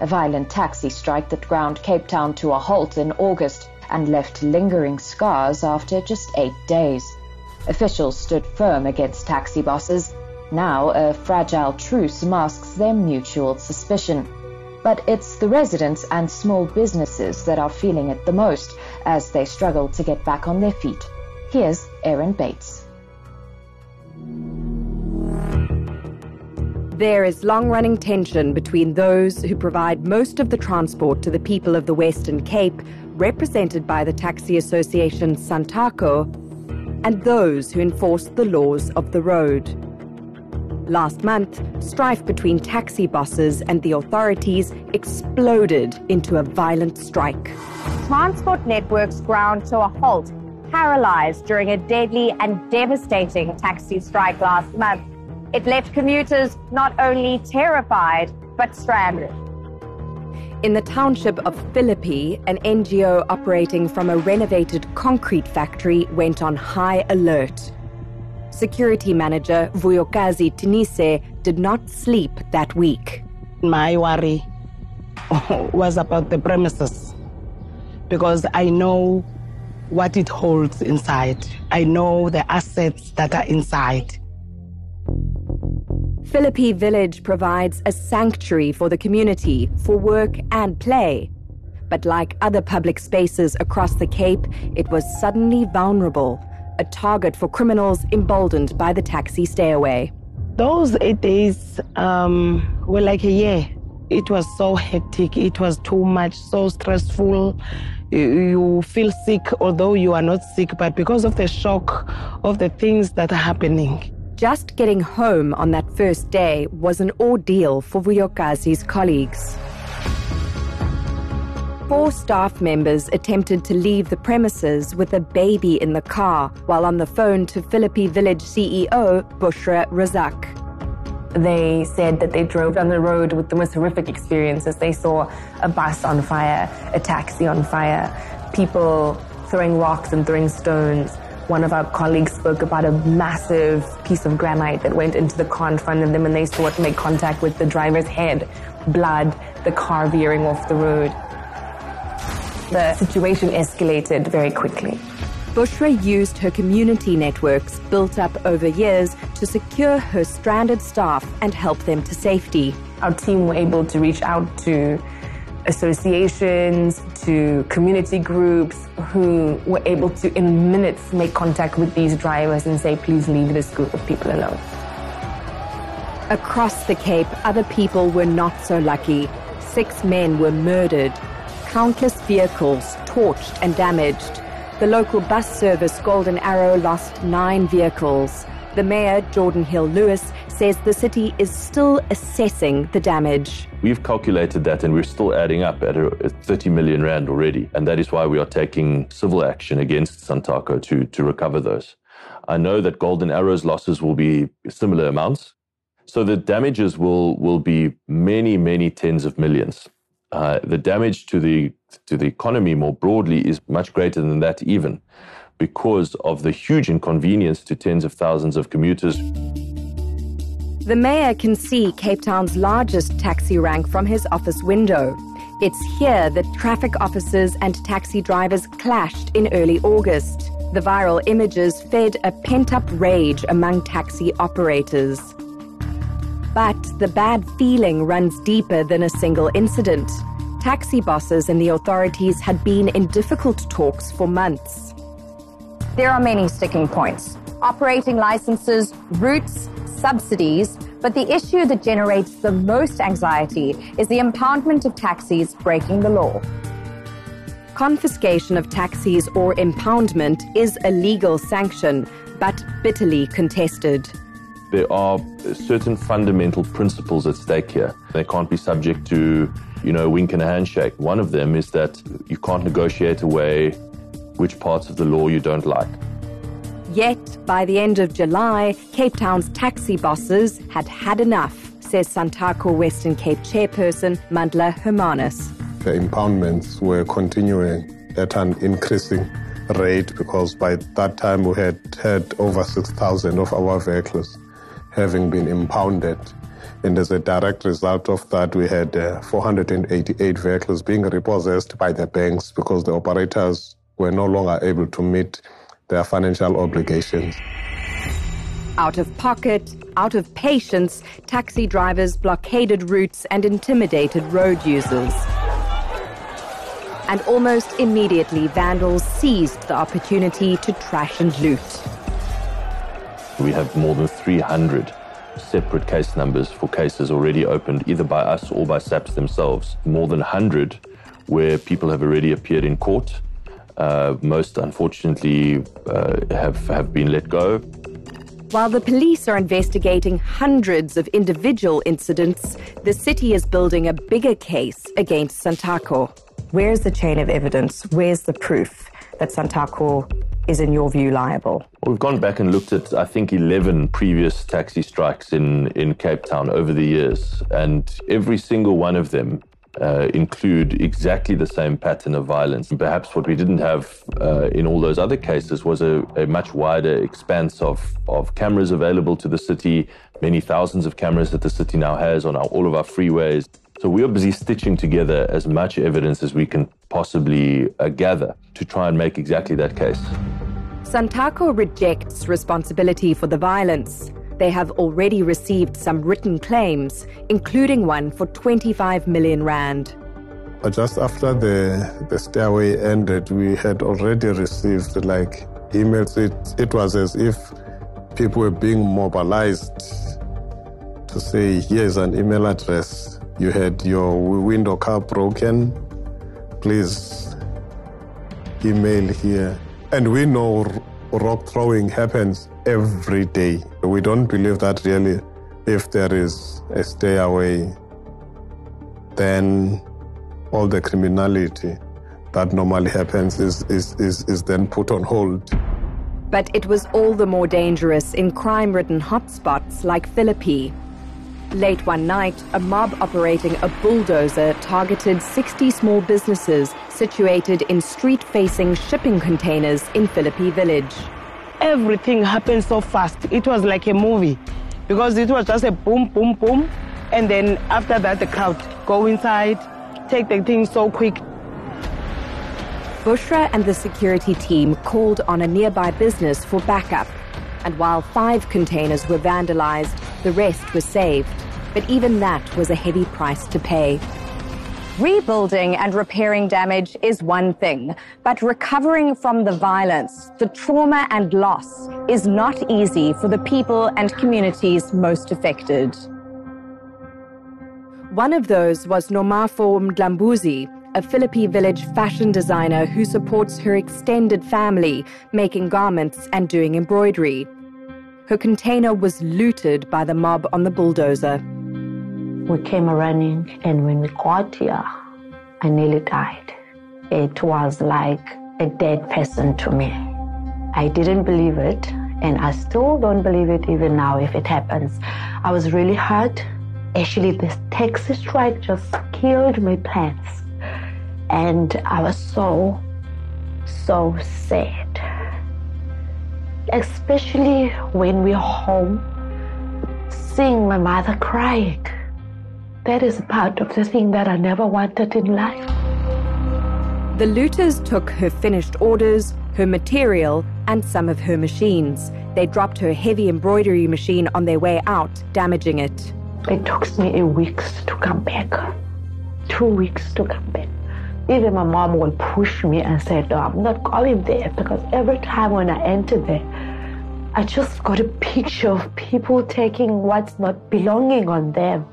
a violent taxi strike that ground Cape Town to a halt in August and left lingering scars after just eight days. Officials stood firm against taxi bosses. Now a fragile truce masks their mutual suspicion. But it's the residents and small businesses that are feeling it the most as they struggle to get back on their feet. Here's Aaron Bates. There is long running tension between those who provide most of the transport to the people of the Western Cape, represented by the taxi association Santaco, and those who enforce the laws of the road. Last month, strife between taxi bosses and the authorities exploded into a violent strike. Transport networks ground to a halt, paralyzed during a deadly and devastating taxi strike last month. It left commuters not only terrified, but stranded. In the township of Philippi, an NGO operating from a renovated concrete factory went on high alert. Security manager Vuyokazi Tinise did not sleep that week. My worry was about the premises because I know what it holds inside. I know the assets that are inside. Philippi Village provides a sanctuary for the community for work and play. But like other public spaces across the Cape, it was suddenly vulnerable, a target for criminals emboldened by the taxi stayaway. Those eight days um, were like a year. It was so hectic, it was too much, so stressful. You feel sick, although you are not sick, but because of the shock of the things that are happening. Just getting home on that first day was an ordeal for Vuyokazi's colleagues. Four staff members attempted to leave the premises with a baby in the car while on the phone to Philippi Village CEO Bushra Razak. They said that they drove down the road with the most horrific experiences. They saw a bus on fire, a taxi on fire, people throwing rocks and throwing stones. One of our colleagues spoke about a massive piece of granite that went into the car in front of them and they saw it make contact with the driver's head, blood, the car veering off the road. The situation escalated very quickly. Bushra used her community networks built up over years to secure her stranded staff and help them to safety. Our team were able to reach out to associations, to community groups who were able to, in minutes, make contact with these drivers and say, please leave this group of people alone. Across the Cape, other people were not so lucky. Six men were murdered, countless vehicles torched and damaged. The local bus service Golden Arrow lost nine vehicles. The mayor, Geordin Hill Lewis, says the city is still assessing the damage. We've calculated that and we're still adding up at a, 30 million rand already. And that is why we are taking civil action against Santaco to, to recover those. I know that Golden Arrow's losses will be similar amounts. So the damages will, will be many, many tens of millions. Uh, the damage to the, to the economy more broadly is much greater than that, even because of the huge inconvenience to tens of thousands of commuters. The mayor can see Cape Town's largest taxi rank from his office window. It's here that traffic officers and taxi drivers clashed in early August. The viral images fed a pent up rage among taxi operators. But the bad feeling runs deeper than a single incident. Taxi bosses and the authorities had been in difficult talks for months. There are many sticking points operating licenses, routes, subsidies, but the issue that generates the most anxiety is the impoundment of taxis breaking the law. Confiscation of taxis or impoundment is a legal sanction, but bitterly contested. There are certain fundamental principles at stake here. They can't be subject to you know, a wink and a handshake. One of them is that you can't negotiate away which parts of the law you don't like. Yet, by the end of July, Cape Town's taxi bosses had had enough, says Santaco Western Cape chairperson Mandla Hermanus. The impoundments were continuing at an increasing rate because by that time we had had over 6,000 of our vehicles having been impounded. And as a direct result of that, we had uh, 488 vehicles being repossessed by the banks because the operators were no longer able to meet their financial obligations. Out of pocket, out of patience, taxi drivers blockaded routes and intimidated road users. And almost immediately, vandals seized the opportunity to trash and loot. We have more than 300 separate case numbers for cases already opened, either by us or by SAPS themselves. More than 100 where people have already appeared in court. Uh, most, unfortunately, uh, have, have been let go. While the police are investigating hundreds of individual incidents, the city is building a bigger case against Santaco. Where's the chain of evidence? Where's the proof that Santaco is, in your view, liable? Well, we've gone back and looked at, I think, 11 previous taxi strikes in, in Cape Town over the years, and every single one of them uh, include exactly the same pattern of violence. And perhaps what we didn't have uh, in all those other cases was a, a, much wider expanse of, of cameras available to the city, many thousands of cameras that the city now has on our, all of our freeways. So we are busy stitching together as much evidence as we can possibly uh, gather to try and make exactly that case. Santaco rejects responsibility for the violence. They have already received some written claims, including one for 25 million rand. Just after the, the stayaway ended, we had already received like emails. It, it was as if people were being mobilized to say, here's an email address. You had your window car broken. Please email here. And we know rock throwing happens every day. We don't believe that really if there is a stay away, then all the criminality that normally happens is, is, is, is then put on hold. But it was all the more dangerous in crime ridden hotspots like Philippi. Late one night, a mob operating a bulldozer targeted 60 small businesses situated in street facing shipping containers in Philippi village everything happened so fast. It was like a movie because it was just a boom, boom, boom. And then after that, the crowd go inside, take the thing so quick. Bushra and the security team called on a nearby business for backup. And while five containers were vandalized, the rest was saved. But even that was a heavy price to pay. Rebuilding and repairing damage is one thing, but recovering from the violence, the trauma and loss is not easy for the people and communities most affected. One of those was Nomafo Mdlambuzi, a Philippi village fashion designer who supports her extended family, making garments and doing embroidery. Her container was looted by the mob on the bulldozer. We came running, and when we got here, I nearly died. It was like a dead person to me. I didn't believe it, and I still don't believe it even now if it happens. I was really hurt. Actually, this taxi strike just killed my plans. And I was so, so sad. Especially when we're home, seeing my mother crying. That is part of the thing that I never wanted in life. The looters took her finished orders, her material, and some of her machines. They dropped her heavy embroidery machine on their way out, damaging it. It took me a week to come back. Two weeks to come back. Even my mom will push me and say, No, I'm not going there because every time when I enter there, I just got a picture of people taking what's not belonging on them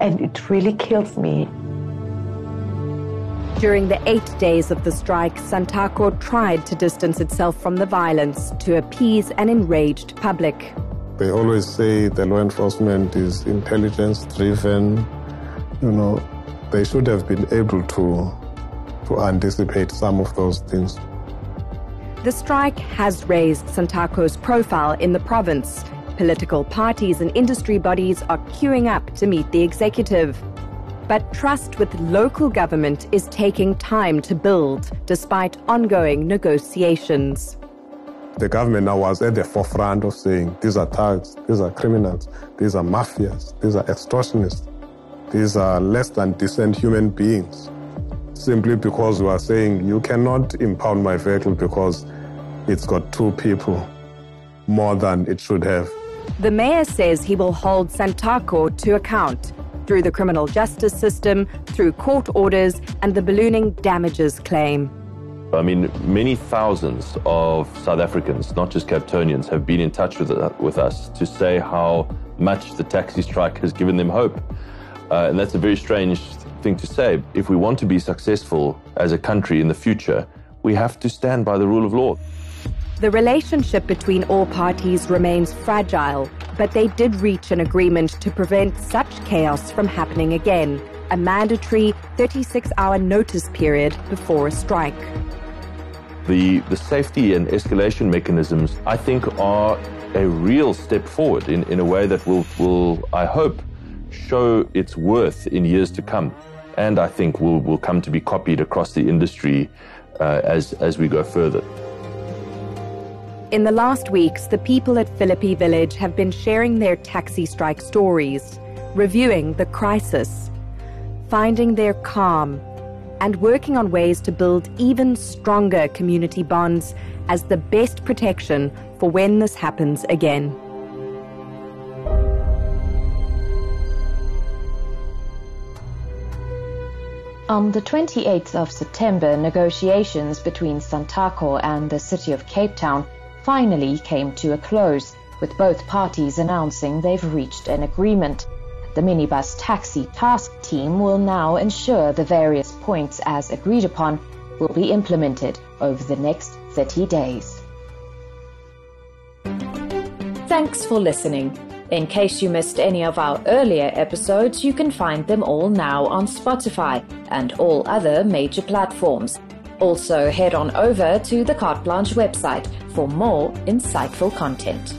and it really kills me. During the eight days of the strike, Santaco tried to distance itself from the violence to appease an enraged public. They always say the law enforcement is intelligence driven. You know, They should have been able to, to anticipate some of those things. The strike has raised Santaco's profile in the province. Political parties and industry bodies are queuing up to meet the executive. But trust with local government is taking time to build, despite ongoing negotiations. The government now was at the forefront of saying these are thugs, these are criminals, these are mafias, these are extortionists, these are less than decent human beings. Simply because we are saying you cannot impound my vehicle because it's got two people more than it should have. The mayor says he will hold Santaco to account through the criminal justice system, through court orders, and the ballooning damages claim. I mean, many thousands of South Africans, not just Capetonians, have been in touch with, uh, with us to say how much the taxi strike has given them hope. Uh, and that's a very strange thing to say. If we want to be successful as a country in the future, we have to stand by the rule of law. The relationship between all parties remains fragile, but they did reach an agreement to prevent such chaos from happening again a mandatory 36 hour notice period before a strike. The, the safety and escalation mechanisms, I think, are a real step forward in, in a way that will, will, I hope, show its worth in years to come. And I think will, will come to be copied across the industry uh, as, as we go further. In the last weeks, the people at Philippi Village have been sharing their taxi strike stories, reviewing the crisis, finding their calm, and working on ways to build even stronger community bonds as the best protection for when this happens again. On the 28th of September, negotiations between Santaco and the city of Cape Town finally came to a close, with both parties announcing they've reached an agreement. The minibus taxi task team will now ensure the various points as agreed upon will be implemented over the next 30 days. Thanks for listening. In case you missed any of our earlier episodes, you can find them all now on Spotify and all other major platforms. Also, head on over to the Carte Blanche website for more insightful content.